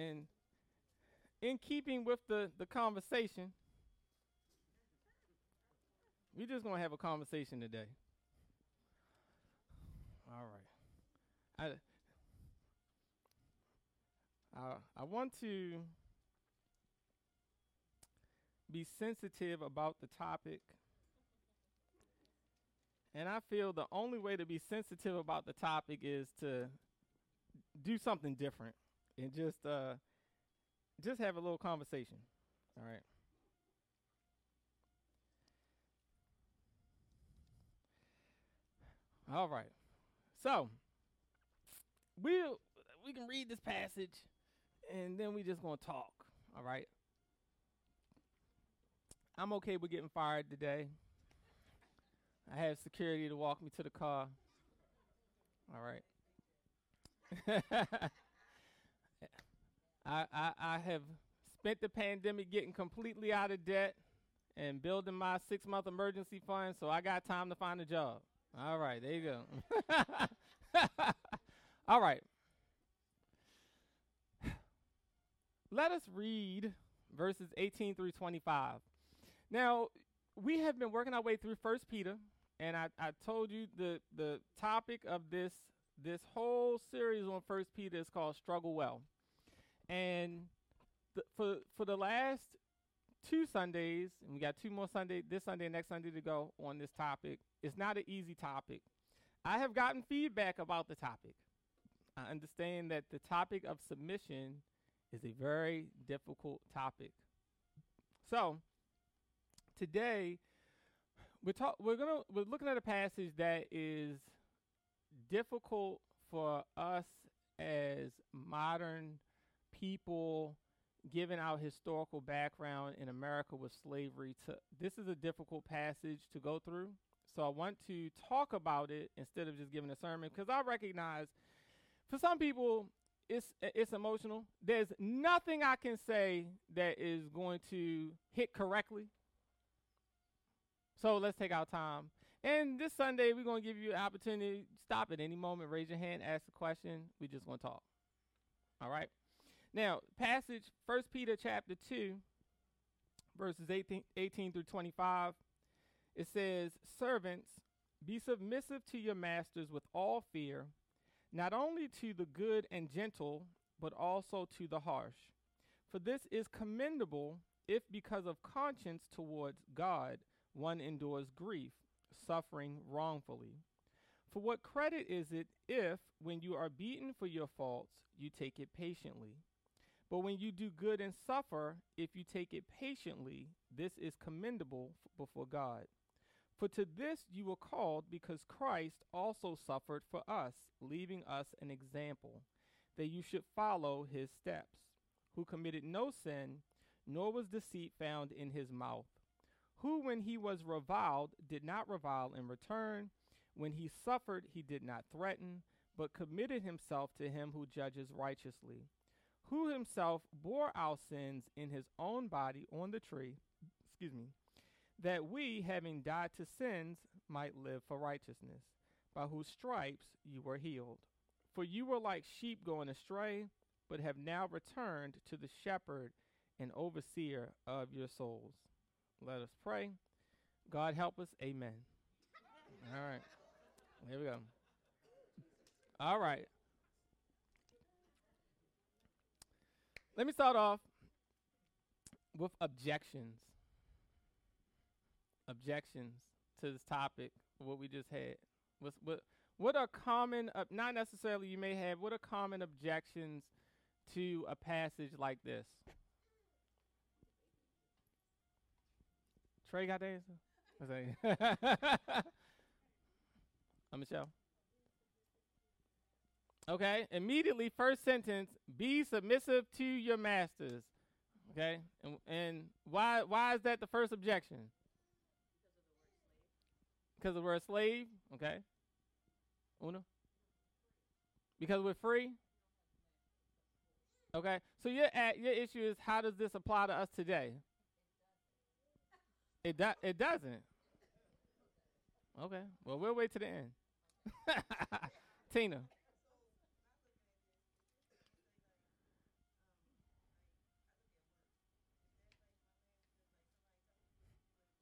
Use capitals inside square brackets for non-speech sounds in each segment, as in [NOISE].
and in keeping with the, the conversation, we're just going to have a conversation today. All right. I, I, I want to be sensitive about the topic. And I feel the only way to be sensitive about the topic is to do something different and just uh just have a little conversation. All right. All right. So, we'll we can read this passage and then we just going to talk, all right? I'm okay with getting fired today. I have security to walk me to the car. All right. [LAUGHS] I, I, I have spent the pandemic getting completely out of debt and building my six month emergency fund, so I got time to find a job. All right, there you go. [LAUGHS] All right. Let us read verses 18 through 25. Now, we have been working our way through First Peter, and I, I told you the, the topic of this this whole series on First Peter is called Struggle Well. And for for the last two Sundays, and we got two more Sunday, this Sunday and next Sunday to go on this topic. It's not an easy topic. I have gotten feedback about the topic. I understand that the topic of submission is a very difficult topic. So today we're talk we're gonna we're looking at a passage that is difficult for us as modern people given our historical background in America with slavery to this is a difficult passage to go through. So I want to talk about it instead of just giving a sermon because I recognize for some people it's it's emotional. There's nothing I can say that is going to hit correctly. So let's take our time. And this Sunday we're going to give you an opportunity stop at any moment, raise your hand, ask a question. We just going to talk. All right? Now, passage 1 Peter chapter 2, verses 18, 18 through 25. It says, Servants, be submissive to your masters with all fear, not only to the good and gentle, but also to the harsh. For this is commendable if, because of conscience towards God, one endures grief, suffering wrongfully. For what credit is it if, when you are beaten for your faults, you take it patiently? But when you do good and suffer, if you take it patiently, this is commendable before God. For to this you were called, because Christ also suffered for us, leaving us an example, that you should follow his steps, who committed no sin, nor was deceit found in his mouth, who, when he was reviled, did not revile in return, when he suffered, he did not threaten, but committed himself to him who judges righteously who himself bore our sins in his own body on the tree, excuse me, that we, having died to sins, might live for righteousness, by whose stripes you were healed. For you were like sheep going astray, but have now returned to the shepherd and overseer of your souls. Let us pray. God help us. Amen. All right. Here we go. All right. Let me start off with objections. Objections to this topic, what we just had. What's, what what are common, uh, not necessarily you may have, what are common objections to a passage like this? Trey got the answer? [LAUGHS] I'm Michelle. Okay, immediately, first sentence: Be submissive to your masters. Okay, and, and why why is that the first objection? Because we're a slave. Okay, Una. Because we're free. Okay, so your your issue is how does this apply to us today? It do, it doesn't. Okay, well we'll wait to the end. [LAUGHS] Tina.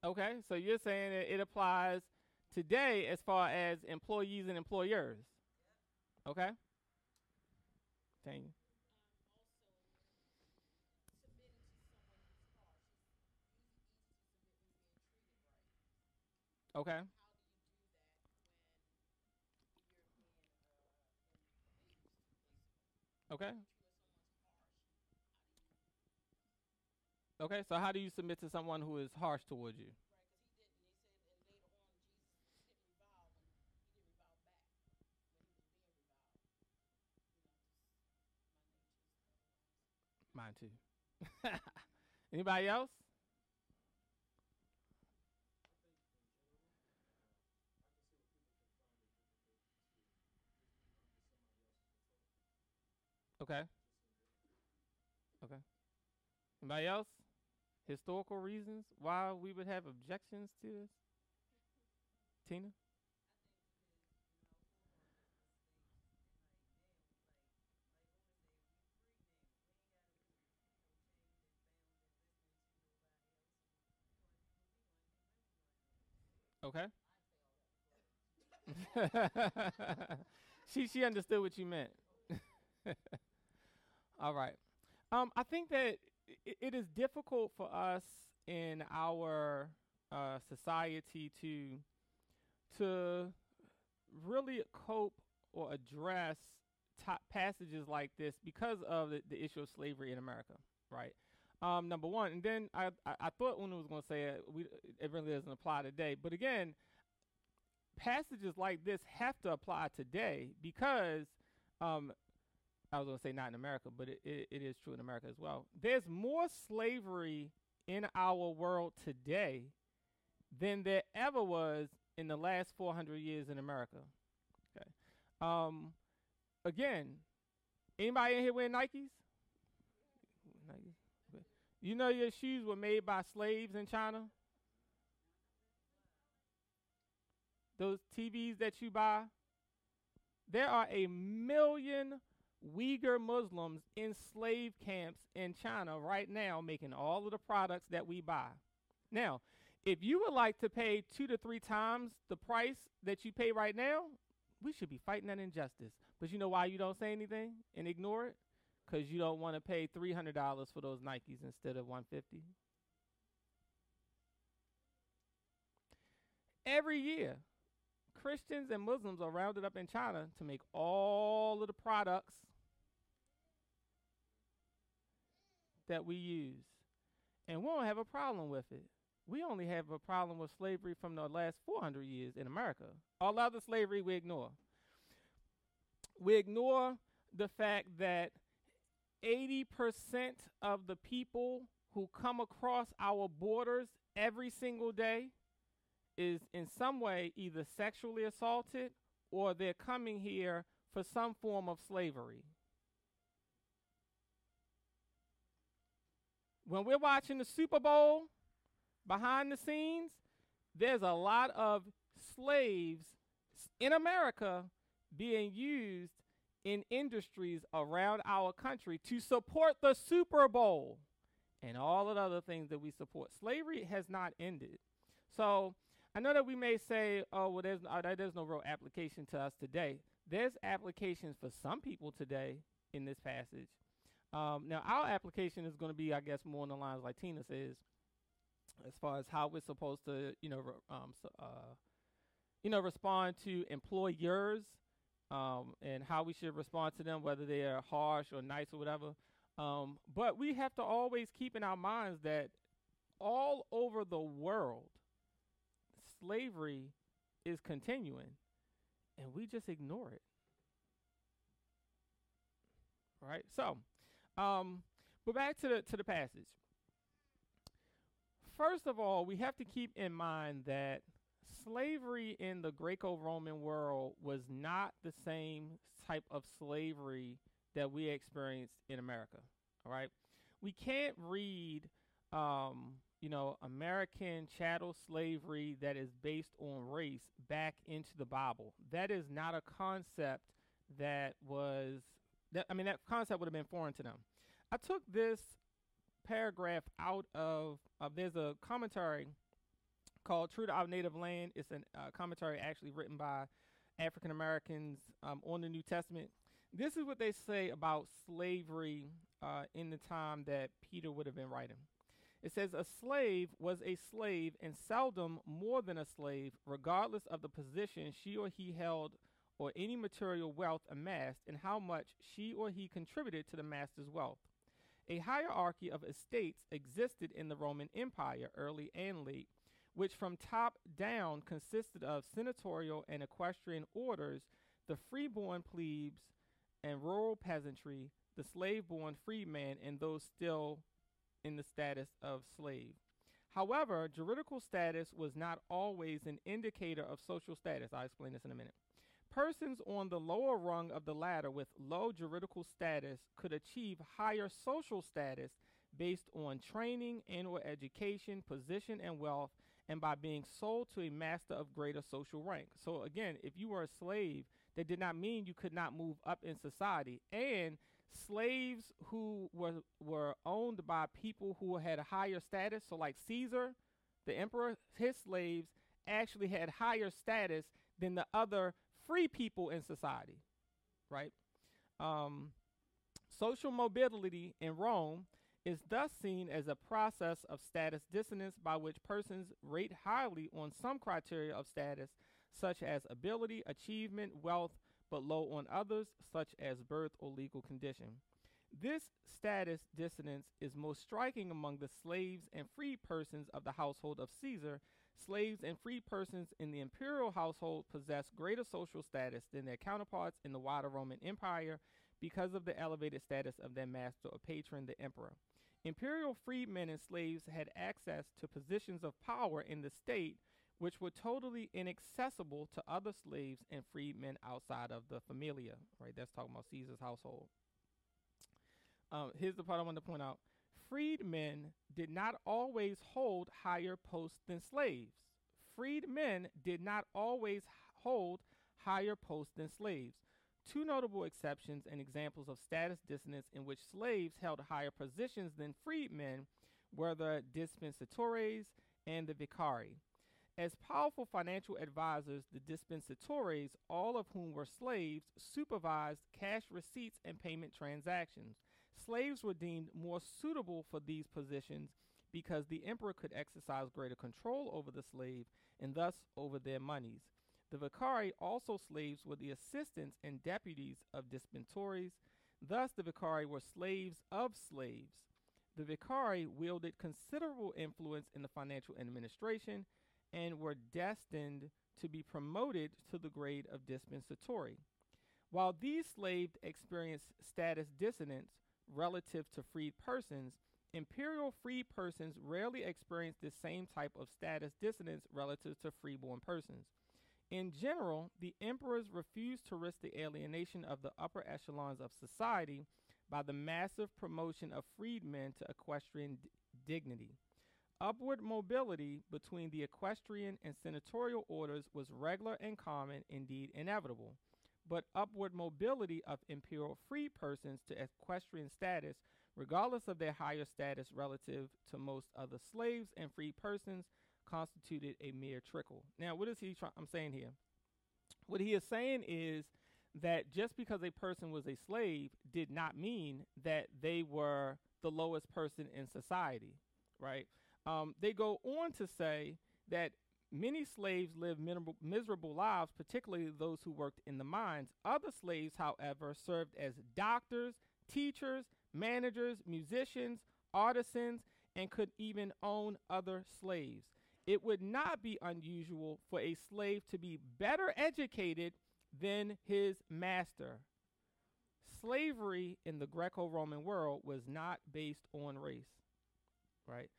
Okay, so you're saying that it applies today as far as employees and employers. Okay. Tanya. Okay. Okay. Okay, so how do you submit to someone who is harsh towards you? Mine too. [LAUGHS] Anybody else? Okay. Okay. Anybody else? Historical reasons why we would have objections to this? Tina? Okay. [LAUGHS] she she understood what you meant. [LAUGHS] All right. Um, I think that i it is difficult for us in our uh, society to to really cope or address top passages like this because of the, the issue of slavery in America, right? Um, number one, and then I, I, I thought I was going to say it, we, it really doesn't apply today. But again, passages like this have to apply today because um, I was going to say not in America, but it, it, it is true in America as well. There's more slavery in our world today than there ever was in the last 400 years in America. Okay. Um, again, anybody in here wearing Nikes? Nikes. You know your shoes were made by slaves in China? Those TVs that you buy? There are a million Uyghur Muslims in slave camps in China right now making all of the products that we buy. Now, if you would like to pay two to three times the price that you pay right now, we should be fighting that injustice. But you know why you don't say anything and ignore it? Because you don't want to pay three hundred dollars for those Nikes instead of one fifty. Every year, Christians and Muslims are rounded up in China to make all of the products that we use. And we don't have a problem with it. We only have a problem with slavery from the last 400 years in America. All other slavery we ignore. We ignore the fact that 80% of the people who come across our borders every single day is in some way either sexually assaulted or they're coming here for some form of slavery. when we're watching the Super Bowl behind the scenes, there's a lot of slaves in America being used in industries around our country to support the Super Bowl and all of the other things that we support. Slavery has not ended. So I know that we may say, oh, well, there's, uh, there's no real application to us today. There's applications for some people today in this passage. Um, now, our application is going to be, I guess, more on the lines like Tina says, as far as how we're supposed to, you know, re- um, so, uh, you know, respond to employers um, and how we should respond to them, whether they are harsh or nice or whatever. Um, but we have to always keep in our minds that all over the world, slavery is continuing, and we just ignore it. Right? So, um, but back to the to the passage. First of all, we have to keep in mind that slavery in the Greco-Roman world was not the same type of slavery that we experienced in America. All right, we can't read, um, you know, American chattel slavery that is based on race back into the Bible. That is not a concept that was that I mean that concept would have been foreign to them. I took this paragraph out of uh, there's a commentary called True to Our Native Land. It's a uh, commentary actually written by African Americans um, on the New Testament. This is what they say about slavery uh, in the time that Peter would have been writing. It says, A slave was a slave and seldom more than a slave, regardless of the position she or he held or any material wealth amassed and how much she or he contributed to the master's wealth. A hierarchy of estates existed in the Roman Empire, early and late, which from top down consisted of senatorial and equestrian orders, the freeborn plebes and rural peasantry, the slave born freeman, and those still in the status of slave. However, juridical status was not always an indicator of social status. I'll explain this in a minute. Persons on the lower rung of the ladder with low juridical status could achieve higher social status based on training and or education, position and wealth, and by being sold to a master of greater social rank. So again, if you were a slave, that did not mean you could not move up in society. And slaves who were were owned by people who had a higher status, so like Caesar, the emperor, his slaves actually had higher status than the other free people in society, right? Um, social mobility in Rome is thus seen as a process of status dissonance by which persons rate highly on some criteria of status, such as ability, achievement, wealth, but low on others, such as birth or legal condition. This status dissonance is most striking among the slaves and free persons of the household of Caesar, Slaves and free persons in the imperial household possessed greater social status than their counterparts in the wider Roman Empire because of the elevated status of their master or patron, the emperor. Imperial freedmen and slaves had access to positions of power in the state which were totally inaccessible to other slaves and freedmen outside of the familia. Right, that's talking about Caesar's household. Um, here's the part I want to point out freedmen did not always hold higher posts than slaves. Freedmen did not always hold higher posts than slaves. Two notable exceptions and examples of status dissonance in which slaves held higher positions than freedmen were the dispensatores and the vicari. As powerful financial advisors, the dispensatores, all of whom were slaves, supervised cash receipts and payment transactions. Slaves were deemed more suitable for these positions because the emperor could exercise greater control over the slave and thus over their monies. The vicari, also slaves, were the assistants and deputies of dispensatores. Thus, the vicari were slaves of slaves. The vicari wielded considerable influence in the financial administration and were destined to be promoted to the grade of dispensatory. While these slaves experienced status dissonance, relative to freed persons, imperial freed persons rarely experienced the same type of status dissonance relative to freeborn persons. In general, the emperors refused to risk the alienation of the upper echelons of society by the massive promotion of freedmen to equestrian d- dignity. Upward mobility between the equestrian and senatorial orders was regular and common, indeed inevitable but upward mobility of imperial free persons to equestrian status, regardless of their higher status relative to most other slaves and free persons, constituted a mere trickle. Now, what is he trying? I'm saying here? What he is saying is that just because a person was a slave did not mean that they were the lowest person in society, right? Um, they go on to say that Many slaves lived miserable lives, particularly those who worked in the mines. Other slaves, however, served as doctors, teachers, managers, musicians, artisans, and could even own other slaves. It would not be unusual for a slave to be better educated than his master. Slavery in the Greco Roman world was not based on race, right?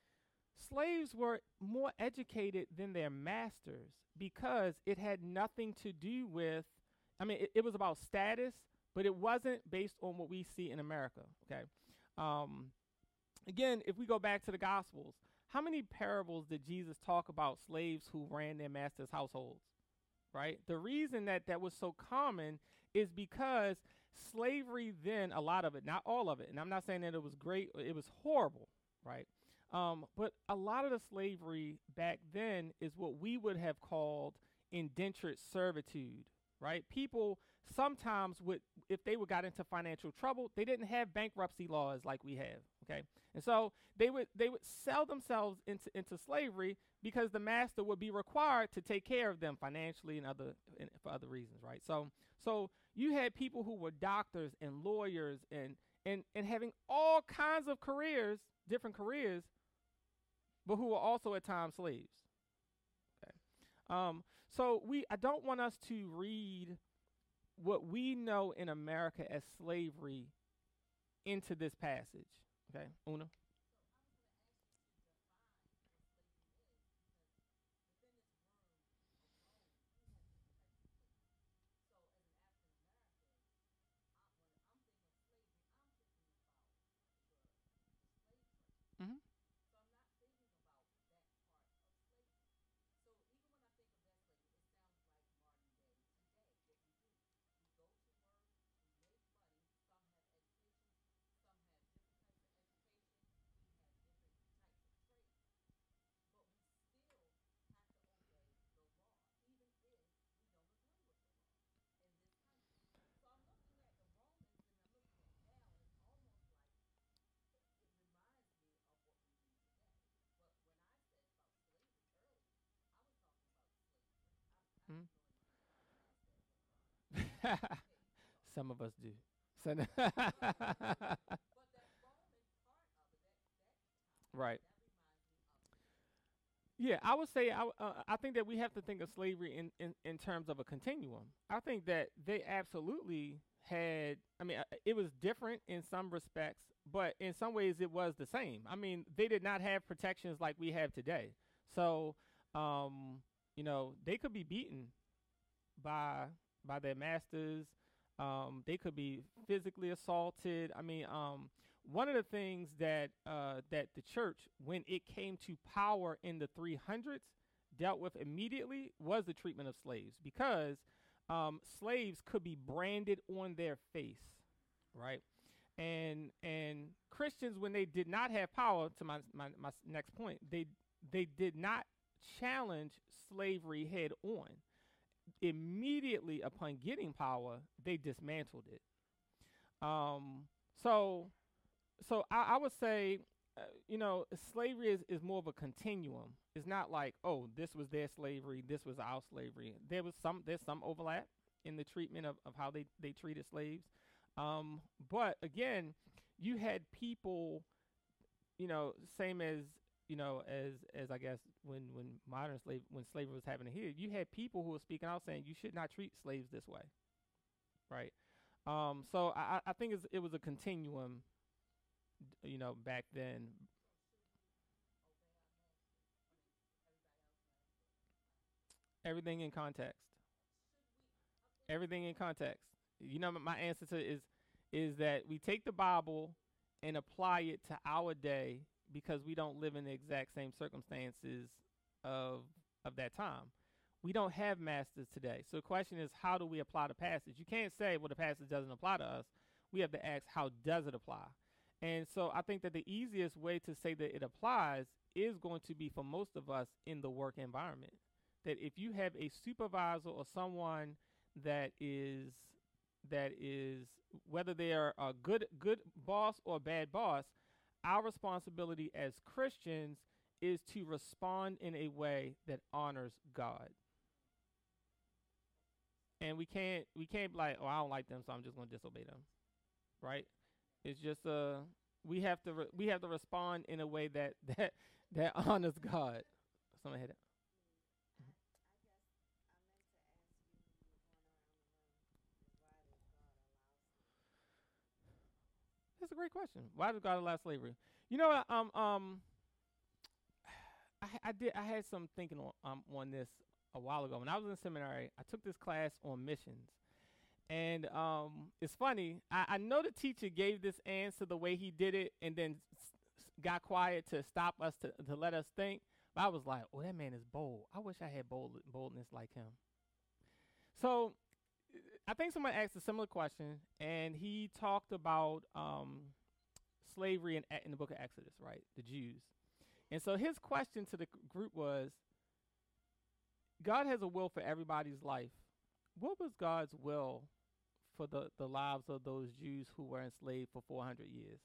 Slaves were more educated than their masters because it had nothing to do with, I mean, it, it was about status, but it wasn't based on what we see in America, okay? Um, again, if we go back to the Gospels, how many parables did Jesus talk about slaves who ran their master's households? Right? The reason that that was so common is because slavery then, a lot of it, not all of it, and I'm not saying that it was great, it was horrible, right? Um, but a lot of the slavery back then is what we would have called indentured servitude, right? People sometimes would, if they would got into financial trouble, they didn't have bankruptcy laws like we have, okay? And so they would they would sell themselves into into slavery because the master would be required to take care of them financially and other and for other reasons, right? So so you had people who were doctors and lawyers and and and having all kinds of careers, different careers, but who were also at times slaves. Okay. Um, so we I don't want us to read what we know in America as slavery into this passage. Okay, Una. [LAUGHS] Some of us do. [LAUGHS] right. Yeah, I would say I, uh, I think that we have to think of slavery in, in, in terms of a continuum. I think that they absolutely had, I mean, uh, it was different in some respects, but in some ways it was the same. I mean, they did not have protections like we have today. So, um, you know, they could be beaten by by their masters. Um, they could be physically assaulted. I mean, um, one of the things that uh, that the church, when it came to power in the 300s, dealt with immediately was the treatment of slaves because um, slaves could be branded on their face, right? And and Christians, when they did not have power, to my my, my next point, they they did not challenge slavery head on immediately upon getting power, they dismantled it. Um, so, so I, I would say, uh, you know, slavery is, is more of a continuum. It's not like, oh, this was their slavery, this was our slavery. There was some, there's some overlap in the treatment of, of how they, they treated slaves. Um, but again, you had people, you know, same as you know, as as I guess when when modern slave when slavery was happening here, you had people who were speaking out saying you should not treat slaves this way, right? Um, so I, I think it was a continuum, you know, back then. Everything in context. Everything in context. You know, my answer to is is that we take the Bible and apply it to our day because we don't live in the exact same circumstances of of that time. We don't have masters today. So the question is how do we apply the passage? You can't say well the passage doesn't apply to us. We have to ask how does it apply? And so I think that the easiest way to say that it applies is going to be for most of us in the work environment. That if you have a supervisor or someone that is that is whether they are a good good boss or a bad boss, our responsibility as Christians is to respond in a way that honors God. And we can't we can't be like, oh, I don't like them, so I'm just going to disobey them. Right? It's just uh we have to re- we have to respond in a way that [LAUGHS] that that honors God. Someone hit it. Great question. Why did God allow slavery? You know, um, um, [SIGHS] I, I did. I had some thinking on um, on this a while ago. When I was in seminary, I took this class on missions, and um, it's funny. I, I know the teacher gave this answer the way he did it, and then s- got quiet to stop us to to let us think. But I was like, "Oh, that man is bold. I wish I had bold boldness like him." So I think someone asked a similar question, and he talked about um, slavery in, in the book of Exodus, right? The Jews. And so his question to the group was God has a will for everybody's life. What was God's will for the, the lives of those Jews who were enslaved for 400 years?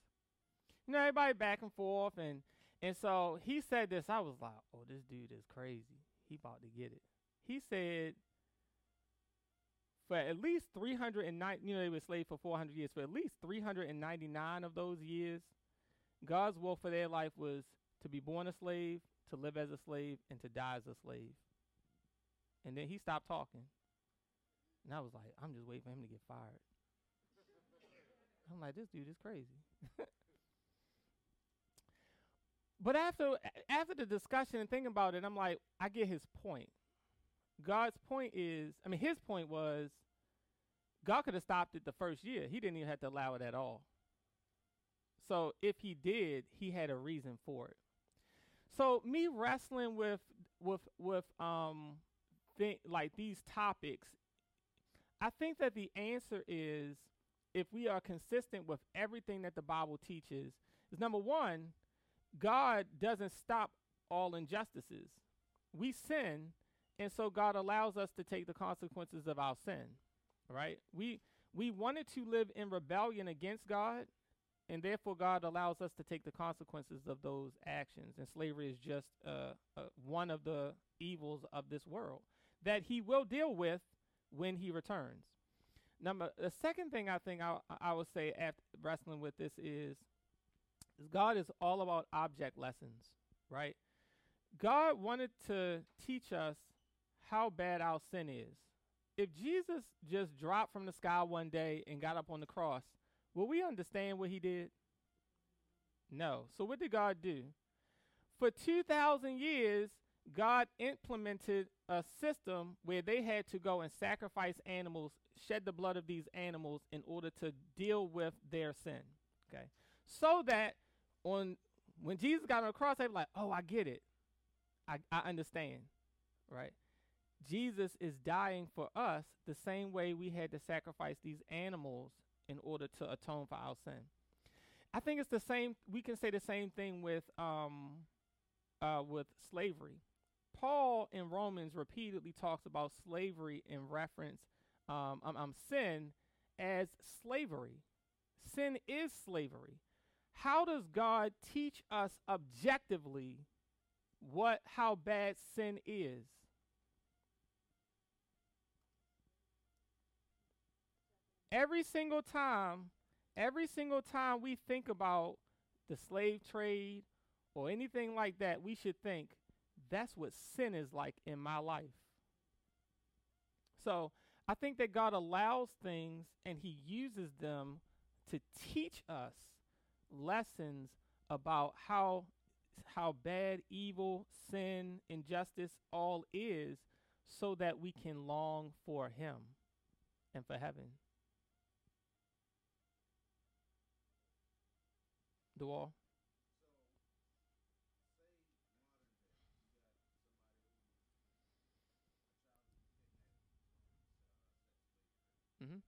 You know, everybody back and forth. And, and so he said this. I was like, oh, this dude is crazy. He about to get it. He said, for at least 309, you know, they were slaves for 400 years. For at least 399 of those years, God's will for their life was to be born a slave, to live as a slave, and to die as a slave. And then he stopped talking. And I was like, I'm just waiting for him to get fired. [LAUGHS] I'm like, this dude is crazy. [LAUGHS] but after after the discussion and thinking about it, I'm like, I get his point. God's point is, I mean, his point was, God could have stopped it the first year. He didn't even have to allow it at all. So if he did, he had a reason for it. So me wrestling with with with um think like these topics, I think that the answer is if we are consistent with everything that the Bible teaches, is number one, God doesn't stop all injustices. We sin, and so God allows us to take the consequences of our sin. Right? We we wanted to live in rebellion against God, and therefore God allows us to take the consequences of those actions. And slavery is just uh, uh, one of the evils of this world that He will deal with when He returns. Number the second thing I think I I would say after wrestling with this is, is God is all about object lessons, right? God wanted to teach us how bad our sin is. If Jesus just dropped from the sky one day and got up on the cross, Will we understand what he did? No. So what did God do? For 2,000 years, God implemented a system where they had to go and sacrifice animals, shed the blood of these animals in order to deal with their sin. Okay. So that on when Jesus got on the cross, they were like, oh, I get it. I, I understand. Right? Jesus is dying for us the same way we had to sacrifice these animals in order to atone for our sin. I think it's the same. We can say the same thing with um, uh, with slavery. Paul in Romans repeatedly talks about slavery in reference um, um, um, sin as slavery. Sin is slavery. How does God teach us objectively what how bad sin is? Every single time, every single time we think about the slave trade or anything like that, we should think that's what sin is like in my life. So I think that God allows things and He uses them to teach us lessons about how how bad evil, sin, injustice all is so that we can long for him and for heaven. The wall? Mm-hmm.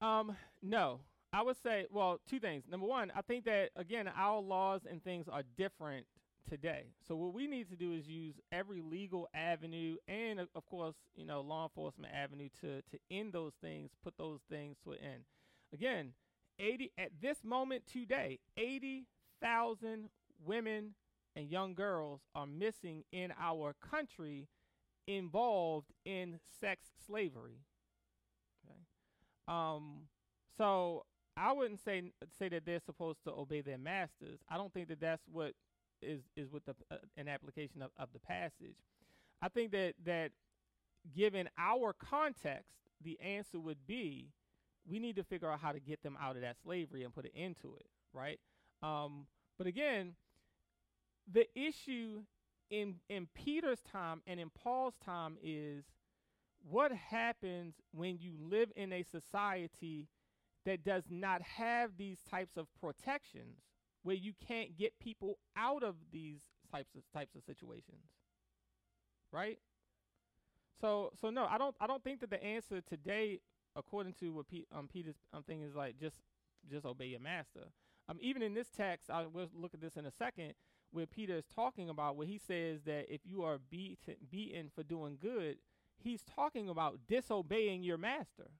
Um, no. I would say, well, two things. Number one, I think that again, our laws and things are different today. So what we need to do is use every legal avenue and of course, you know, law enforcement avenue to to end those things, put those things to an end. Again, 80 at this moment today, 80,000 women and young girls are missing in our country involved in sex slavery. Okay. Um so I wouldn't say say that they're supposed to obey their masters. I don't think that that's what is is with the uh, an application of, of the passage. I think that that given our context, the answer would be we need to figure out how to get them out of that slavery and put an end to it, right? Um, but again, the issue in in Peter's time and in Paul's time is what happens when you live in a society that does not have these types of protections where you can't get people out of these types of types of situations. Right? So so no, I don't I don't think that the answer today, according to what P, um, Peter's um, thing is like just just obey your master. Um, even in this text, I will look at this in a second, where Peter is talking about where he says that if you are beaten, beaten for doing good, he's talking about disobeying your master.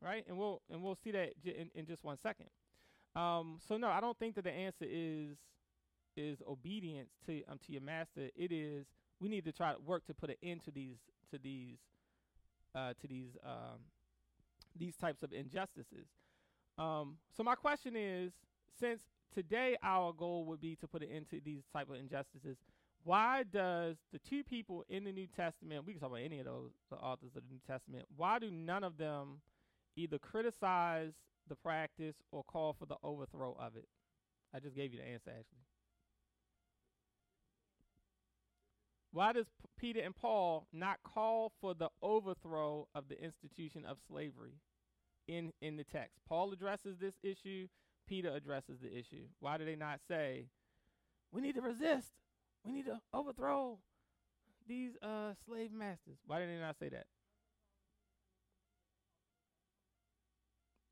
Right, and we'll and we'll see that j- in, in just one second. Um, so no, I don't think that the answer is is obedience to um, to your master. It is we need to try to work to put an end to these to these uh, to these um, these types of injustices. Um, so my question is, since today our goal would be to put an end to these type of injustices, why does the two people in the New Testament, we can talk about any of those the authors of the New Testament, why do none of them either criticize the practice or call for the overthrow of it? I just gave you the answer actually. Why does P- Peter and Paul not call for the overthrow of the institution of slavery in in the text? Paul addresses this issue, Peter addresses the issue. Why do they not say we need to resist? We need to overthrow these uh, slave masters. Why did they not say that?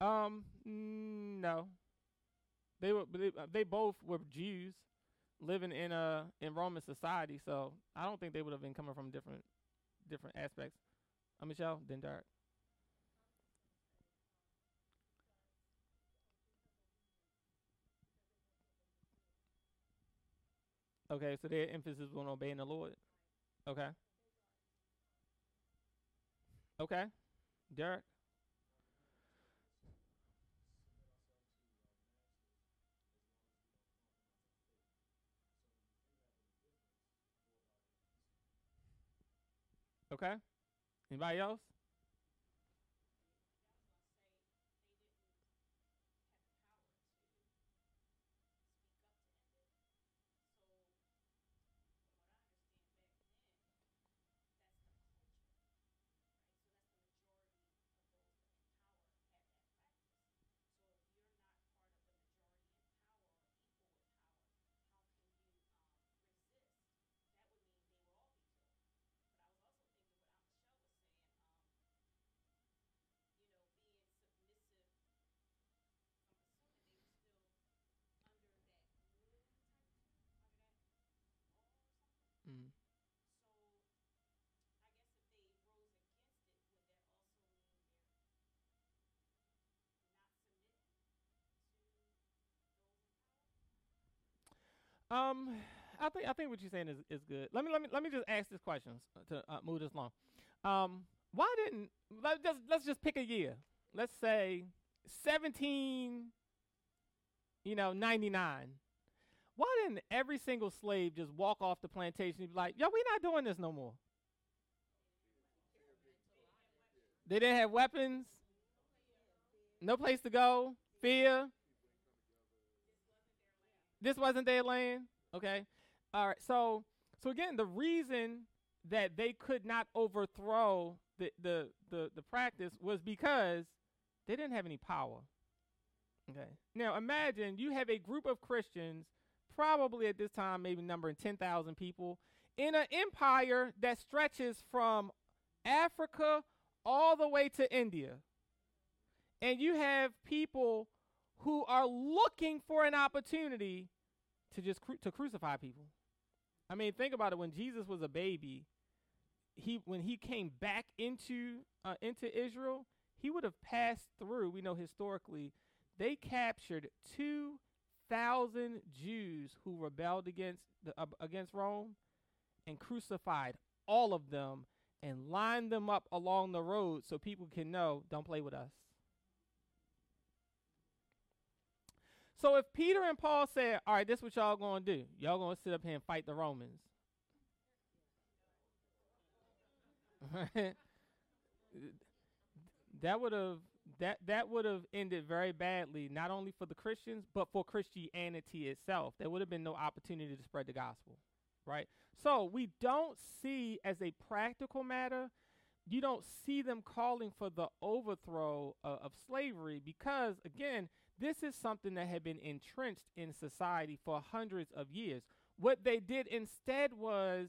Um, no. They were they, uh, they both were Jews living in a in Roman society, so I don't think they would have been coming from different different aspects. Uh, Michelle, then Derek. Okay, so their emphasis was on obeying the Lord. Okay. Okay. Derek. Okay. Anybody else? Um, I think I think what you're saying is, is good. Let me let me let me just ask this question to uh, move this along. Um, why didn't let just let's just pick a year. Let's say 17, you know, 99. Why didn't every single slave just walk off the plantation and be like, "Yo, we're not doing this no more"? They didn't have weapons, no place to go, fear. This wasn't their land. Okay. All right. So so again, the reason that they could not overthrow the the the, the practice was because they didn't have any power. Okay. Now imagine you have a group of Christians, probably at this time maybe numbering ten thousand people, in an empire that stretches from Africa all the way to India. And you have people who are looking for an opportunity to just cru- to crucify people. I mean, think about it. When Jesus was a baby, he when he came back into uh, into Israel, he would have passed through. We know historically, they captured two thousand Jews who rebelled against the, uh, against Rome, and crucified all of them and lined them up along the road so people can know, don't play with us. So if Peter and Paul said, "All right, this is what y'all to do. Y'all to sit up here and fight the Romans." [LAUGHS] that would have that that would have ended very badly, not only for the Christians but for Christianity itself. There would have been no opportunity to spread the gospel, right? So we don't see as a practical matter, you don't see them calling for the overthrow of slavery because again, this is something that had been entrenched in society for hundreds of years. What they did instead was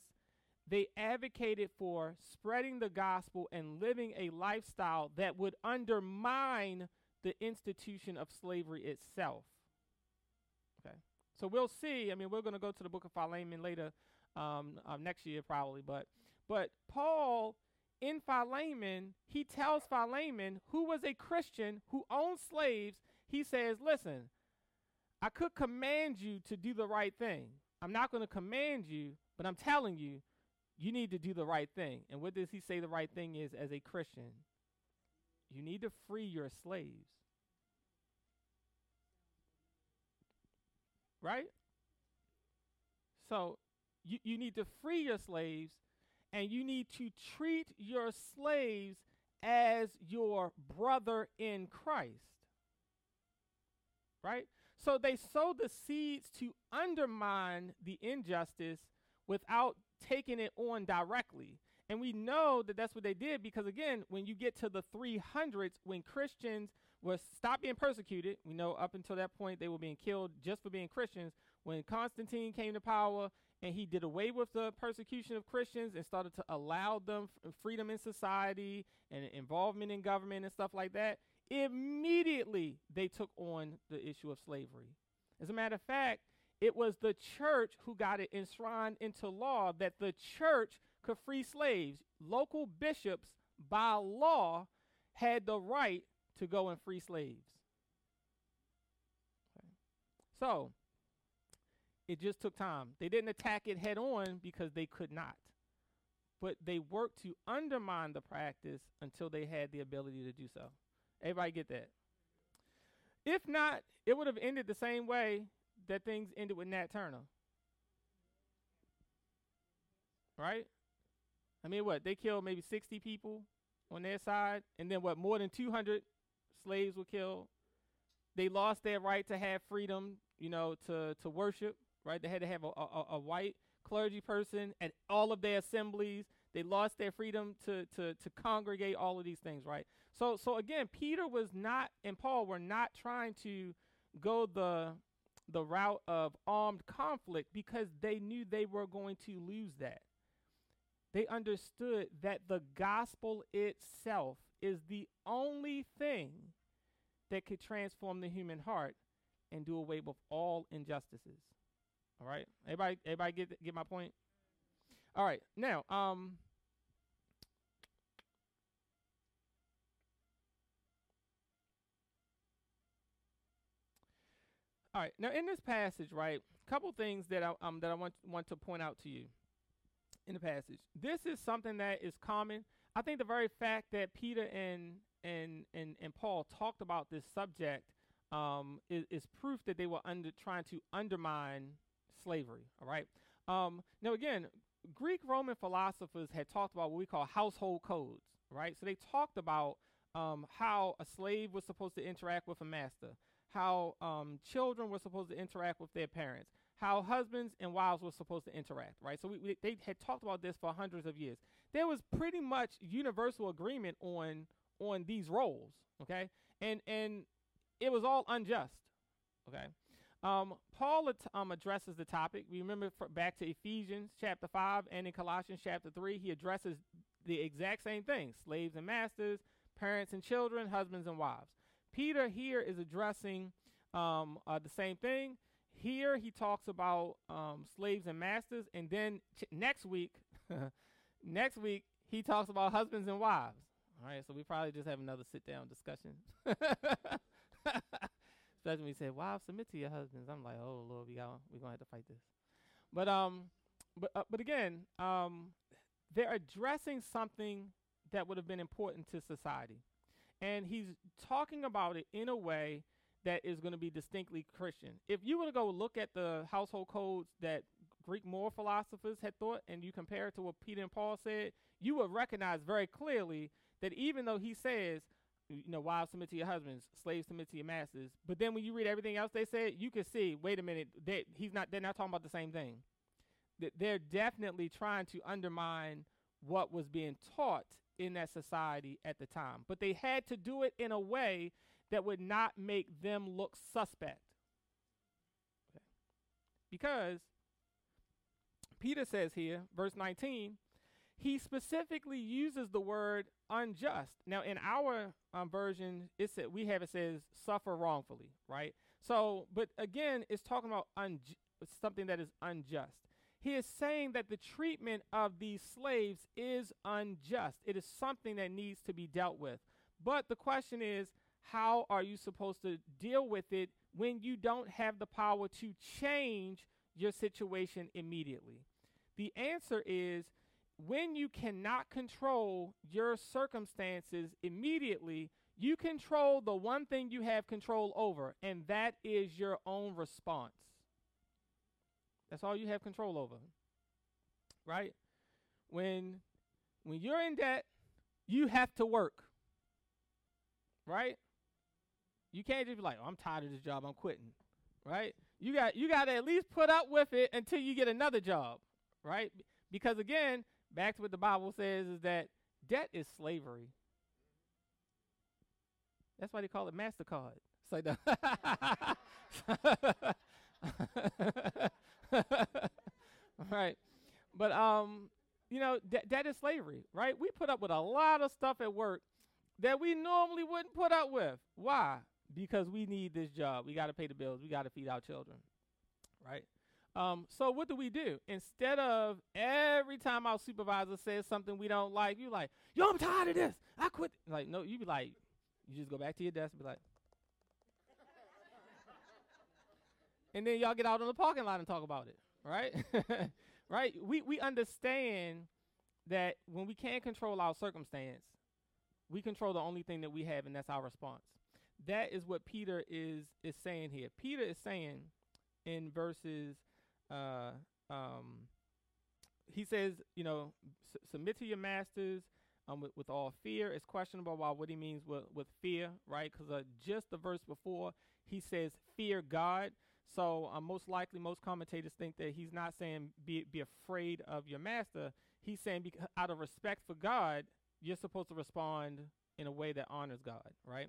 they advocated for spreading the gospel and living a lifestyle that would undermine the institution of slavery itself. Okay. So we'll see. I mean, we're going to go to the book of Philemon later, um, uh, next year probably. But but Paul in Philemon, he tells Philemon, who was a Christian who owned slaves, he says, "Listen, I could command you to do the right thing. I'm not going to command you, but I'm telling you, you need to do the right thing." And what does he say the right thing is as a Christian? You need to free your slaves. Right? So you, you need to free your slaves and you need to treat your slaves as your brother in Christ. Right? So they sow the seeds to undermine the injustice without taking it on directly. And we know that that's what they did because, again, when you get to the 300s, when Christians were stopped being persecuted, we know up until that point they were being killed just for being Christians. When Constantine came to power and he did away with the persecution of Christians and started to allow them freedom in society and involvement in government and stuff like that, immediately they took on the issue of slavery. As a matter of fact, it was the church who got it enshrined into law that the church could free slaves. Local bishops, by law, had the right to go and free slaves. Okay. So, it just took time. They didn't attack it head on because they could not. But they worked to undermine the practice until they had the ability to do so. Everybody get that? If not, it would have ended the same way that things ended with Nat Turner. Right? I mean, what? They killed maybe 60 people on their side, and then what? More than 200 slaves were killed. They lost their right to have freedom, you know, to, to worship, right? They had to have a, a, a white clergy person at all of their assemblies. They lost their freedom to, to, to congregate, all of these things, right? So, so again, Peter was not, and Paul were not trying to go the, the route of armed conflict because they knew they were going to lose that. They understood that the gospel itself is the only thing that could transform the human heart and do away with all injustices. All right, everybody, everybody get get my point. All right, now, um, all right, now in this passage, right, a couple things that I um that I want want to point out to you in the passage. This is something that is common. I think the very fact that Peter and and and, and Paul talked about this subject um, is, is proof that they were under trying to undermine slavery. All right. Um, now again, Greek Roman philosophers had talked about what we call household codes. Right. So they talked about um, how a slave was supposed to interact with a master, how um, children were supposed to interact with their parents, how husbands and wives were supposed to interact, right? So we, we, they had talked about this for hundreds of years. There was pretty much universal agreement on on these roles, okay? And and it was all unjust, okay? Um, Paul um, addresses the topic. We remember back to Ephesians chapter 5 and in Colossians chapter 3, he addresses the exact same thing slaves and masters, parents and children, husbands and wives. Peter here is addressing um, uh, the same thing. Here he talks about um, slaves and masters, and then ch- next week, [LAUGHS] next week he talks about husbands and wives. All right, so we probably just have another sit down discussion. [LAUGHS] Especially when he said, "Wives, submit to your husbands." I'm like, "Oh Lord, we got we gonna have to fight this." But um, but uh, but again, um, they're addressing something that would have been important to society, and he's talking about it in a way that is going to be distinctly Christian. If you were to go look at the household codes that Greek moral philosophers had thought, and you compare it to what Peter and Paul said, you would recognize very clearly that even though he says, you know, wives submit to your husbands, slaves submit to your masters, but then when you read everything else they said, you can see, wait a minute, they, he's not. They're not talking about the same thing. They're definitely trying to undermine what was being taught in that society at the time, but they had to do it in a way that would not make them look suspect. Okay. Because Peter says here, verse 19, he specifically uses the word unjust. Now, in our um, version, it said we have it says suffer wrongfully, right? So, but again, it's talking about something that is unjust. He is saying that the treatment of these slaves is unjust. It is something that needs to be dealt with. But the question is, how are you supposed to deal with it when you don't have the power to change your situation immediately? The answer is when you cannot control your circumstances immediately, you control the one thing you have control over, and that is your own response. That's all you have control over. Right? When when you're in debt, you have to work. Right? You can't just be like, oh, "I'm tired of this job, I'm quitting." Right? You got you got to at least put up with it until you get another job, right? Because again, back to what the Bible says is that debt is slavery. That's why they call it MasterCard. It's like the [LAUGHS] [LAUGHS] [LAUGHS] right. But um, you know, that that is slavery, right? We put up with a lot of stuff at work that we normally wouldn't put up with. Why? Because we need this job. We got to pay the bills. We got to feed our children, right? Um, so what do we do? Instead of every time our supervisor says something we don't like, you like, yo, I'm tired of this. I quit. Like, no, you be like, you just go back to your desk and be like, and then y'all get out on the parking lot and talk about it, right? [LAUGHS] right? We we understand that when we can't control our circumstance, we control the only thing that we have, and that's our response. That is what Peter is is saying here. Peter is saying in verses, uh, um, he says, you know, submit to your masters um, with, with all fear. It's questionable about what he means with, with fear, right? Because uh, just the verse before, he says, fear God. So uh, most likely, most commentators think that he's not saying be, be afraid of your master. He's saying out of respect for God, you're supposed to respond in a way that honors God, right?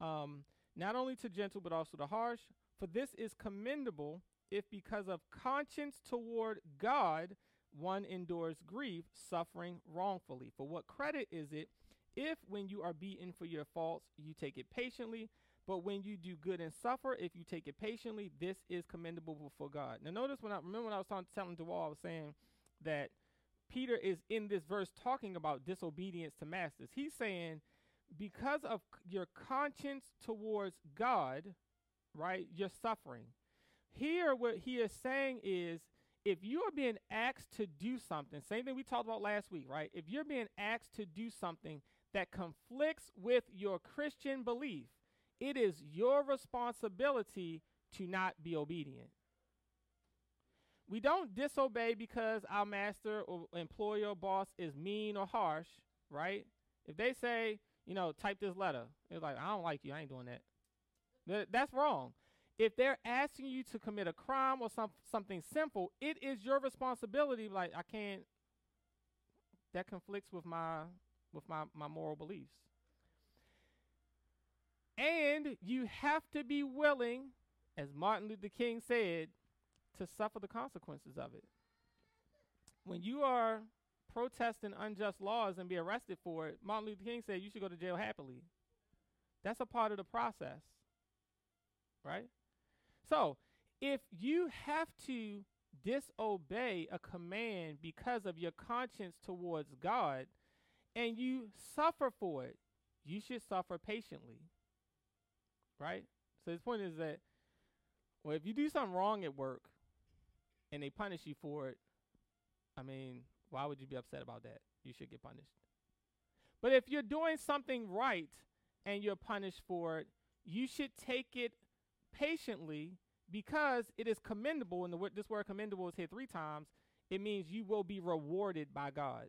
Um, not only to gentle, but also to harsh. For this is commendable if because of conscience toward God one endures grief, suffering wrongfully. For what credit is it if, when you are beaten for your faults, you take it patiently? But when you do good and suffer, if you take it patiently, this is commendable before God. Now, notice when I remember when I was talking, telling Dewall, I was saying that Peter is in this verse talking about disobedience to masters. He's saying, because of your conscience towards God, right, you're suffering. Here, what he is saying is if you are being asked to do something, same thing we talked about last week, right? If you're being asked to do something that conflicts with your Christian belief, it is your responsibility to not be obedient. We don't disobey because our master or employer or boss is mean or harsh, right? If they say, you know, type this letter, it's like, I don't like you, I ain't doing that. That's wrong if they're asking you to commit a crime or some something simple, it is your responsibility. Like I can't. That conflicts with my with my my moral beliefs. And you have to be willing, as Martin Luther King said, to suffer the consequences of it. When you are protesting unjust laws and be arrested for it, Martin Luther King said you should go to jail happily. That's a part of the process. Right? So, if you have to disobey a command because of your conscience towards God and you suffer for it, you should suffer patiently. Right? So, his point is that, well, if you do something wrong at work and they punish you for it, I mean, why would you be upset about that? You should get punished. But if you're doing something right and you're punished for it, you should take it patiently because it is commendable, and the this word commendable is here three times, it means you will be rewarded by God.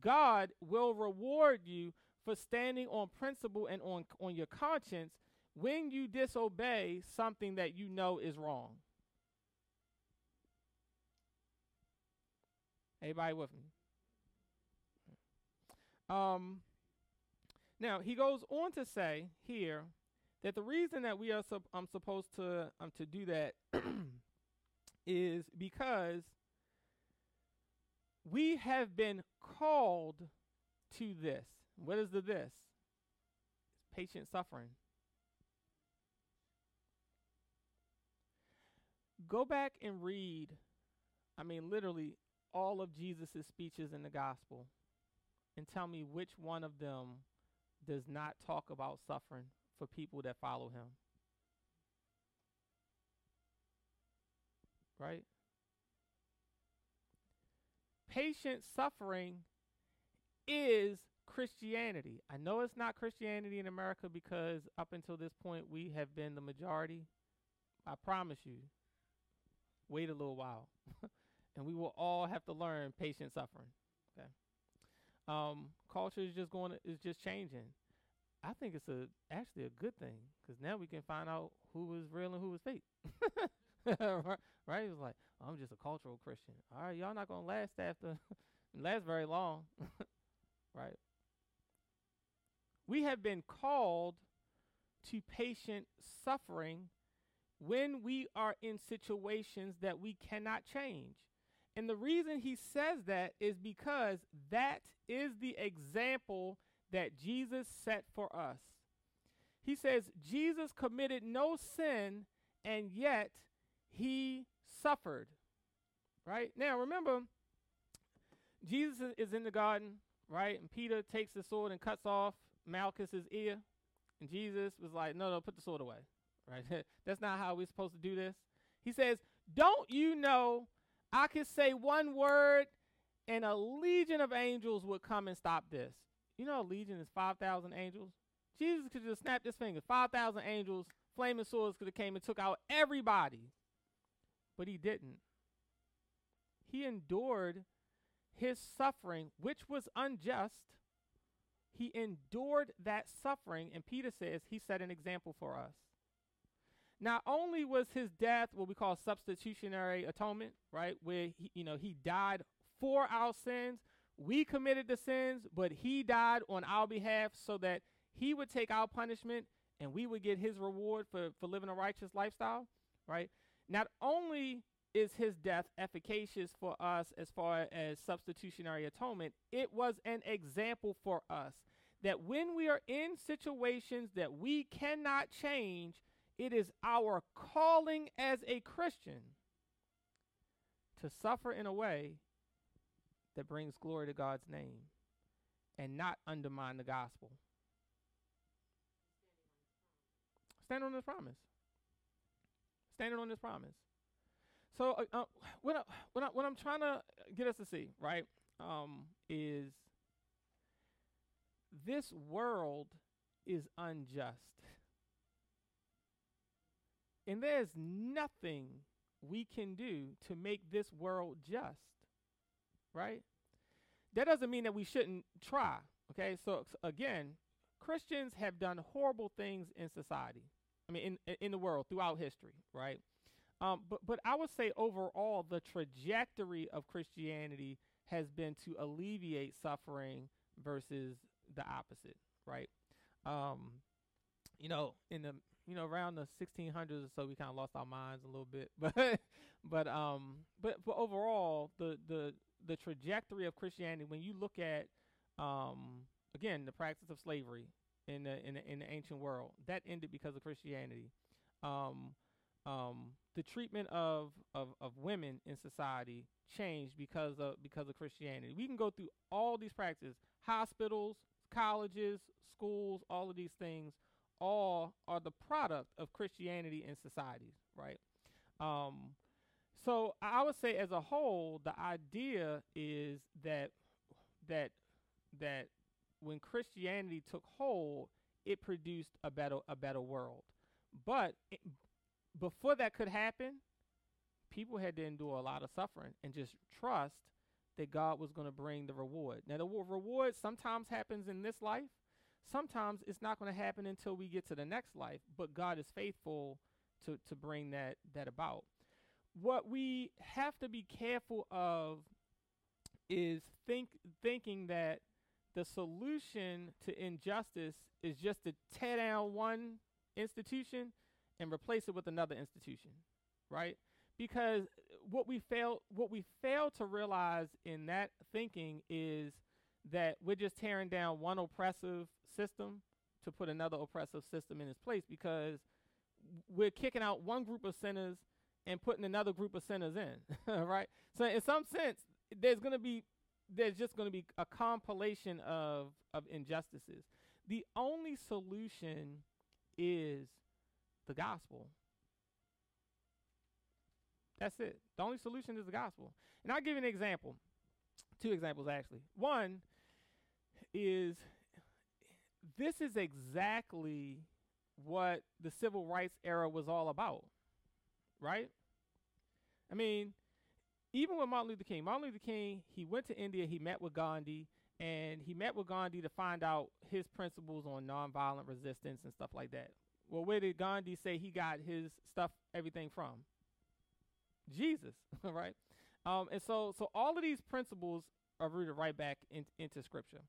God will reward you for standing on principle and on, on your conscience when you disobey something that you know is wrong. Anybody with me? Um, now, he goes on to say here that the reason that we are sup- I'm supposed to um to do that [CLEARS THROAT] is because We have been called to this. What is the this? Patient suffering. Go back and read, I mean, literally all of Jesus' speeches in the gospel and tell me which one of them does not talk about suffering for people that follow him. Right? Patient suffering is Christianity. I know it's not Christianity in America because up until this point we have been the majority. I promise you, wait a little while. [LAUGHS] and we will all have to learn patient suffering. Okay. Um, culture is just going to, is just changing. I think it's a actually a good thing because now we can find out who was real and who was fake. [LAUGHS] right? It was like, I'm just a cultural Christian. All right, y'all not gonna last after [LAUGHS] last very long. right? We have been called to patient suffering when we are in situations that we cannot change. And the reason he says that is because that is the example that Jesus set for us. He says Jesus committed no sin and yet he suffered. Right? Now remember, Jesus is in the garden, right? And Peter takes the sword and cuts off Malchus's ear. And Jesus was like, no, no, put the sword away. Right? [LAUGHS] That's not how we're supposed to do this. He says, Don't you know I could say one word and a legion of angels would come and stop this? You know, a legion is 5,000 angels. Jesus could just snap his fingers. 5,000 angels, flaming swords could have came and took out everybody. But he didn't. He endured his suffering, which was unjust. He endured that suffering, and Peter says he set an example for us. Not only was his death what we call substitutionary atonement, right, where he, you know he died for our sins, we committed the sins, but he died on our behalf so that he would take our punishment and we would get his reward for, for living a righteous lifestyle, right? Not only is his death efficacious for us as far as substitutionary atonement, it was an example for us that when we are in situations that we cannot change, it is our calling as a Christian to suffer in a way that brings glory to God's name and not undermine the gospel. Stand on this promise. Standing on this promise. So, uh, uh, what, I, what, I, what I'm trying to get us to see, right, um, is this world is unjust. And there's nothing we can do to make this world just right? That doesn't mean that we shouldn't try, okay? So, again, Christians have done horrible things in society. I mean, in in the world throughout history, right? Um, but but I would say overall, the trajectory of Christianity has been to alleviate suffering versus the opposite, right? Um, you know, in the you know around the 1600s or so, we kind of lost our minds a little bit, [LAUGHS] but but um, but but overall, the the the trajectory of Christianity, when you look at, um, again, the practice of slavery in the, in the, in the ancient world, that ended because of Christianity. Um, um, the treatment of, of, of women in society changed because of because of Christianity. We can go through all these practices, hospitals, colleges, schools, all of these things, all are the product of Christianity in societies, right? Um, so I would say, as a whole, the idea is that that that when Christianity took hold, it produced a better a better world. But it, before that could happen, people had to endure a lot of suffering and just trust that God was going to bring the reward. Now, the reward sometimes happens in this life. Sometimes it's not going to happen until we get to the next life. But God is faithful to to bring that that about what we have to be careful of is think thinking that the solution to injustice is just to tear down one institution and replace it with another institution, right? because what we fail what we fail to realize in that thinking is that we're just tearing down one oppressive system to put another oppressive system in its place because we're kicking out one group of sinners and putting another group of sinners in, [LAUGHS] right? So in some sense, there's going to be there's just going to be a compilation of of injustices. The only solution is the gospel. That's it. The only solution is the gospel. And I'll give you an example. Two examples actually. One is this is exactly what the civil rights era was all about. Right? I mean, even with Martin Luther King, Martin Luther King, he went to India, he met with Gandhi, and he met with Gandhi to find out his principles on nonviolent resistance and stuff like that. Well, where did Gandhi say he got his stuff, everything from? Jesus, [LAUGHS] right? Um, and so, so all of these principles are rooted right back in, into Scripture.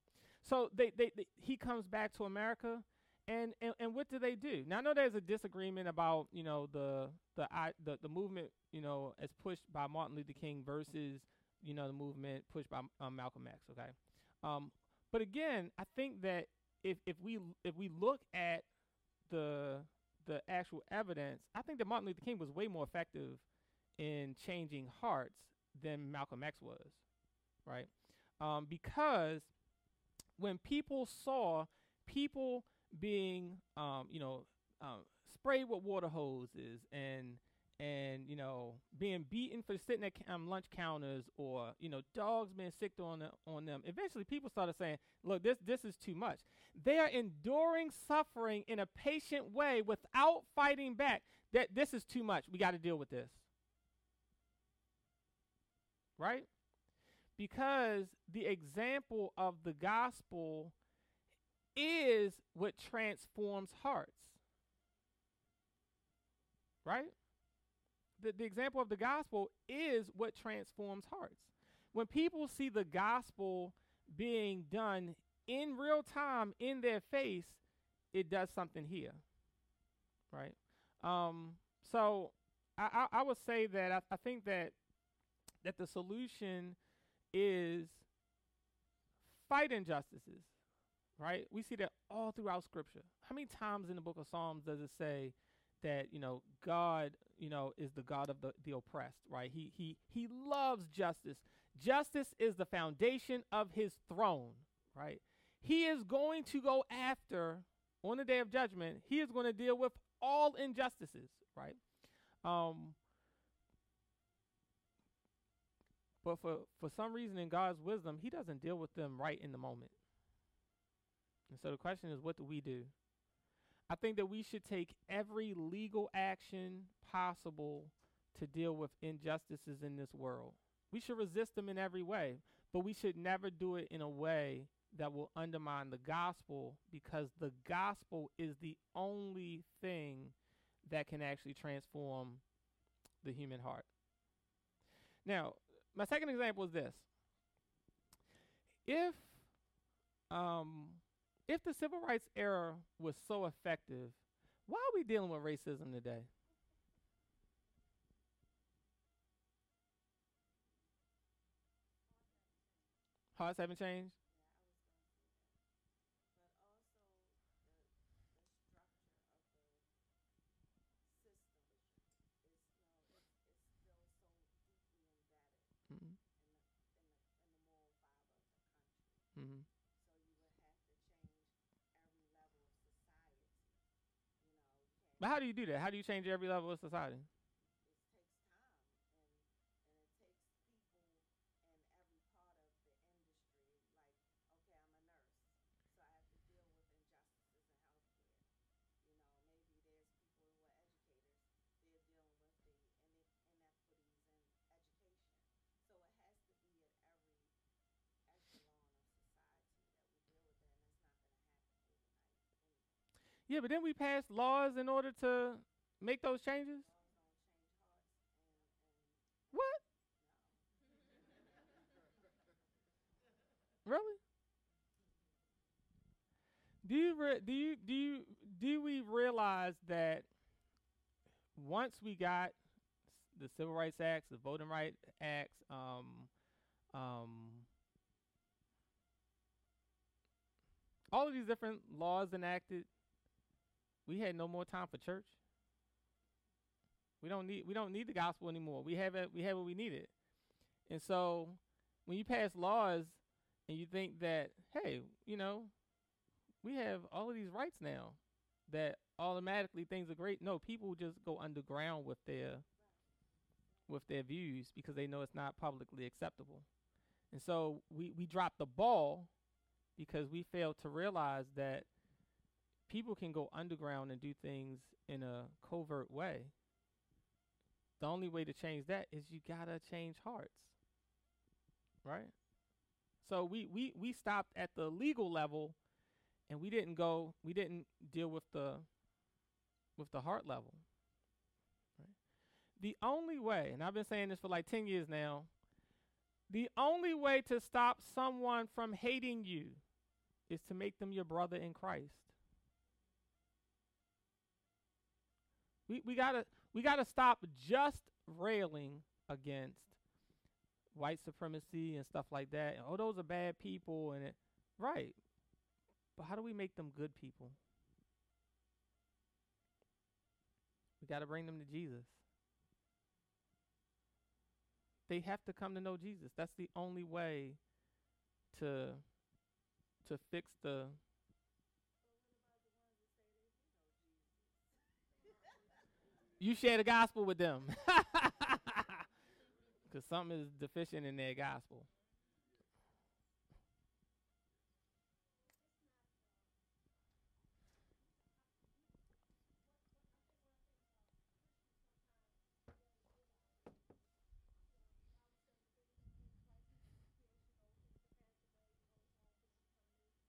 So they, they, they, he comes back to America, and, and and what do they do? Now I know there's a disagreement about you know the the I, the the movement you know as pushed by Martin Luther King versus you know the movement pushed by um, Malcolm X. Okay, um, but again, I think that if if we if we look at the the actual evidence, I think that Martin Luther King was way more effective in changing hearts than Malcolm X was, right? Um, because when people saw people being, um, you know, um, sprayed with water hoses and and you know being beaten for sitting at um, lunch counters or you know dogs being sicked on the, on them eventually people started saying look this this is too much. They are enduring suffering in a patient way without fighting back that this is too much. We got to deal with this. Right because the example of the gospel is what transforms hearts. Right? The, the example of the gospel is what transforms hearts. When people see the gospel being done in real time in their face, it does something here. Right? Um, so I, I, I would say that I, I think that that the solution is fight injustices, right? We see that all throughout Scripture. How many times in the book of Psalms does it say that you know God, you know, is the God of the, the oppressed, right? He he he loves justice. Justice is the foundation of His throne, right? He is going to go after on the day of judgment. He is going to deal with all injustices, right? Um, But for, for some reason, in God's wisdom, He doesn't deal with them right in the moment. And so the question is, what do we do? I think that we should take every legal action possible to deal with injustices in this world. We should resist them in every way, but we should never do it in a way that will undermine the gospel because the gospel is the only thing that can actually transform the human heart. Now, my second example is this. If um if the civil rights era was so effective, why are we dealing with racism today? Hearts haven't changed? But how do you do that? How do you change every level of society? Yeah, but then we pass laws in order to make those changes. What? [LAUGHS] really? Do you re- do you do you do we realize that once we got the Civil Rights Acts, the Voting Rights Acts, um, um, all of these different laws enacted, we had no more time for church. We don't need we don't need the gospel anymore. We have it we have what we needed. And so when you pass laws and you think that, hey, you know, we have all of these rights now that automatically things are great. No, people just go underground with their with their views because they know it's not publicly acceptable. And so we, we drop the ball because we fail to realize that people can go underground and do things in a covert way. The only way to change that is you gotta change hearts. Right? So we, we, we stopped at the legal level and we didn't go we didn't deal with the with the heart level. Right? The only way, and I've been saying this for like 10 years now, the only way to stop someone from hating you is to make them your brother in Christ. We we gotta we gotta stop just railing against white supremacy and stuff like that. And, oh, those are bad people, and it, right. But how do we make them good people? We got to bring them to Jesus. They have to come to know Jesus. That's the only way to to fix the You share the gospel with them. [LAUGHS] Cuz something is deficient in their gospel.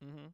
Mm-hmm.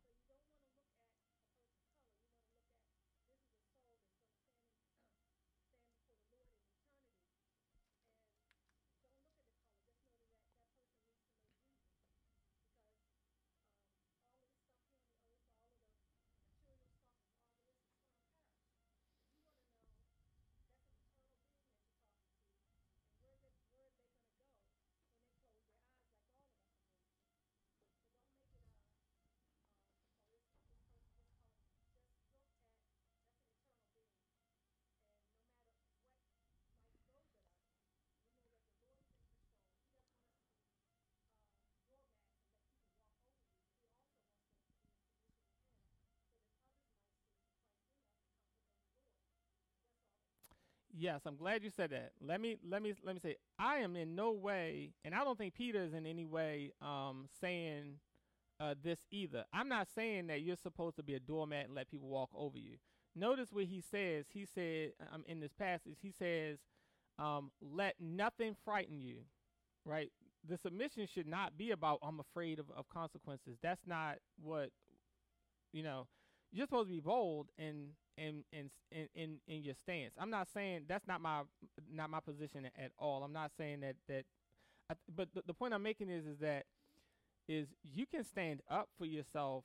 Yes, I'm glad you said that. Let me let me let me say I am in no way, and I don't think Peter is in any way um, saying uh, this either. I'm not saying that you're supposed to be a doormat and let people walk over you. Notice what he says. He said um, in this passage, he says, um, "Let nothing frighten you." Right. The submission should not be about I'm afraid of, of consequences. That's not what you know. You're supposed to be bold and in in in in, your stance. I'm not saying that's not my not my position at all. I'm not saying that that, but the, the point I'm making is is that is you can stand up for yourself,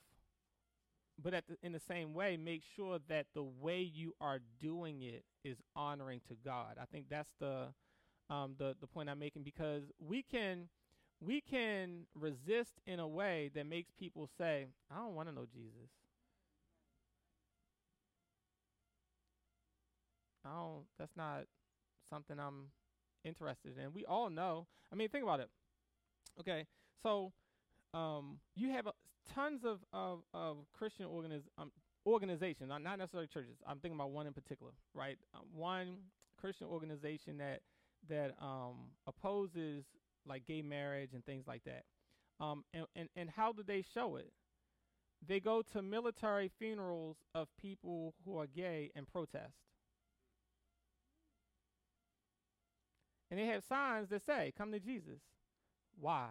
but at the, in the same way, make sure that the way you are doing it is honoring to God. I think that's the um, the the point I'm making because we can we can resist in a way that makes people say, "I don't want to know Jesus." I don't. That's not something I'm interested in. We all know. I mean, think about it. Okay, so um, you have uh, tons of of, of Christian organiz- um, organizations, not, necessarily churches. I'm thinking about one in particular, right? Um, one Christian organization that that um, opposes like gay marriage and things like that. Um, and, and, and how do they show it? They go to military funerals of people who are gay and protest. And they have signs that say, "Come to Jesus." Why?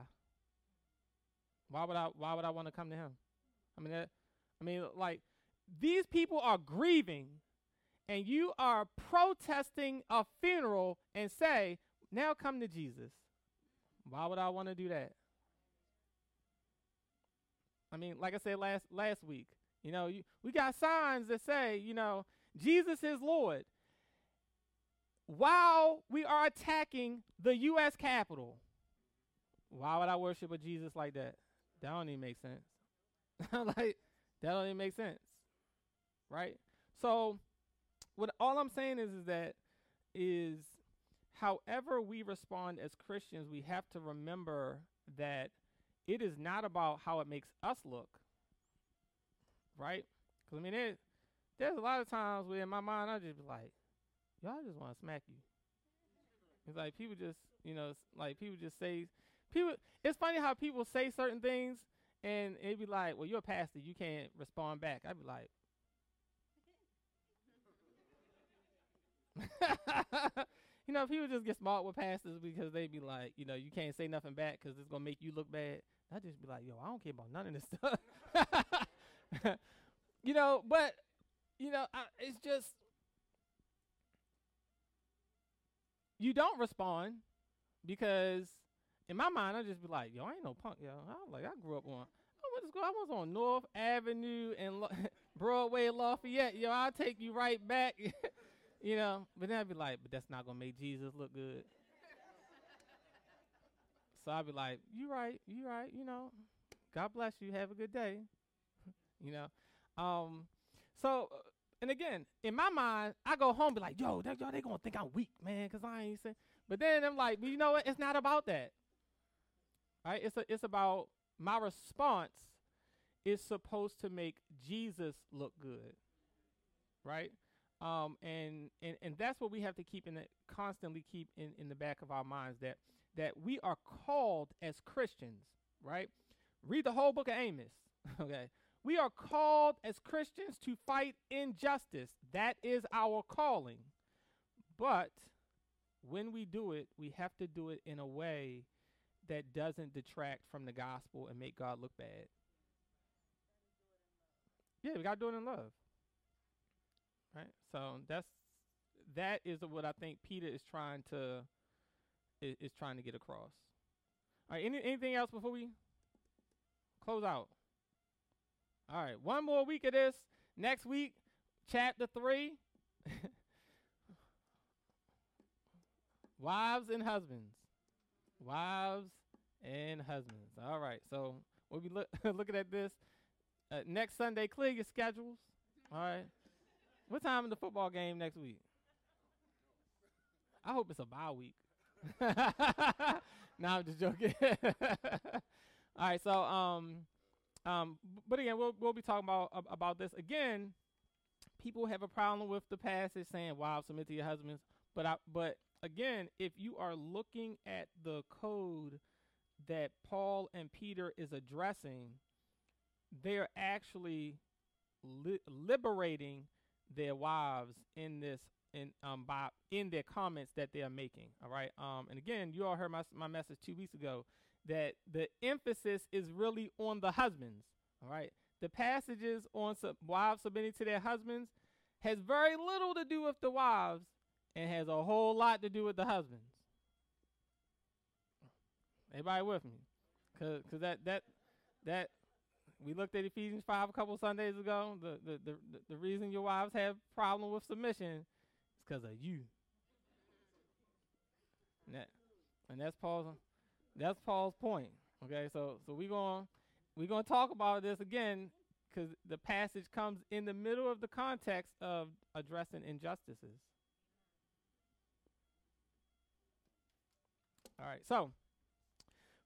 Why would I? Why would I want to come to Him? I mean, that, I mean, like these people are grieving, and you are protesting a funeral and say, "Now come to Jesus." Why would I want to do that? I mean, like I said last last week, you know, you, we got signs that say, you know, Jesus is Lord while we are attacking the U.S. Capitol. Why would I worship a Jesus like that? That don't even make sense. [LAUGHS] like that don't even make sense, right? So, what all I'm saying is is that is however we respond as Christians, we have to remember that it is not about how it makes us look, right? Because I mean, it, there's a lot of times where in my mind I just be like, y'all just want to smack you. It's like people just, you know, like people just say, people. It's funny how people say certain things, and it'd be like, well, you're a pastor, you can't respond back. I'd be like. [LAUGHS] you know, people just get smart with pastors because they be like, you know, you can't say nothing back because it's gonna make you look bad. I just be like, yo, I don't care about none of this stuff. [LAUGHS] you know, but you know, I, it's just you don't respond because in my mind I just be like, yo, I ain't no punk, yo. I was like I grew up on I went to school. I was on North Avenue and Lo- [LAUGHS] Broadway, Lafayette. Yo, I'll take you right back. [LAUGHS] you know, but then I'd be like, but that's not gonna make Jesus look good. so I'd be like, you right, you right. You know, God bless you. Have a good day. [LAUGHS] you know, um, so and again, in my mind, I go home be like, yo, they, yo, they gonna think I'm weak, man, because I ain't saying. But then I'm like, well, you know what? It's not about that. Right? It's a, it's about my response is supposed to make Jesus look good. Right? Um, and, and and that's what we have to keep in it constantly keep in, in the back of our minds that that we are called as Christians, right? Read the whole book of Amos. [LAUGHS] okay. We are called as Christians to fight injustice. That is our calling. But when we do it, we have to do it in a way that doesn't detract from the gospel and make God look bad. Yeah, we got to do it in love. Right? So that's that is what I think Peter is trying to is, trying to get across. All right, any, anything else before we close out? All right, one more week of this. Next week, chapter three. Wives and husbands. Wives and husbands. All right, so we'll be look, [LAUGHS] looking at this uh, next Sunday. Clear your schedules. All right. What time is the football game next week? I hope it's a bye week. [LAUGHS] no, I'm just joking. [LAUGHS] All right, so um, um, but again, we'll we'll be talking about about this again. People have a problem with the passage saying, "wives submit to your husbands." But I, but again, if you are looking at the code that Paul and Peter is addressing, they're actually li- liberating their wives in this in um by in their comments that they are making. All right. Um, and again, you all heard my my message two weeks ago that the emphasis is really on the husbands. All right. The passages on sub- wives submitting to their husbands has very little to do with the wives and has a whole lot to do with the husbands. Everybody with me? Cause, cause that that that we looked at Ephesians five a couple Sundays ago. The the the, the reason your wives have problem with submission is because of you. And, that, and that's Paul's that's Paul's point. Okay, so so we're going we're going to talk about this again because the passage comes in the middle of the context of addressing injustices. All right, so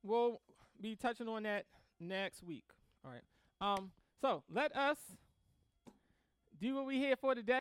we'll be touching on that next week. All right. Um. So let us do what we here for today.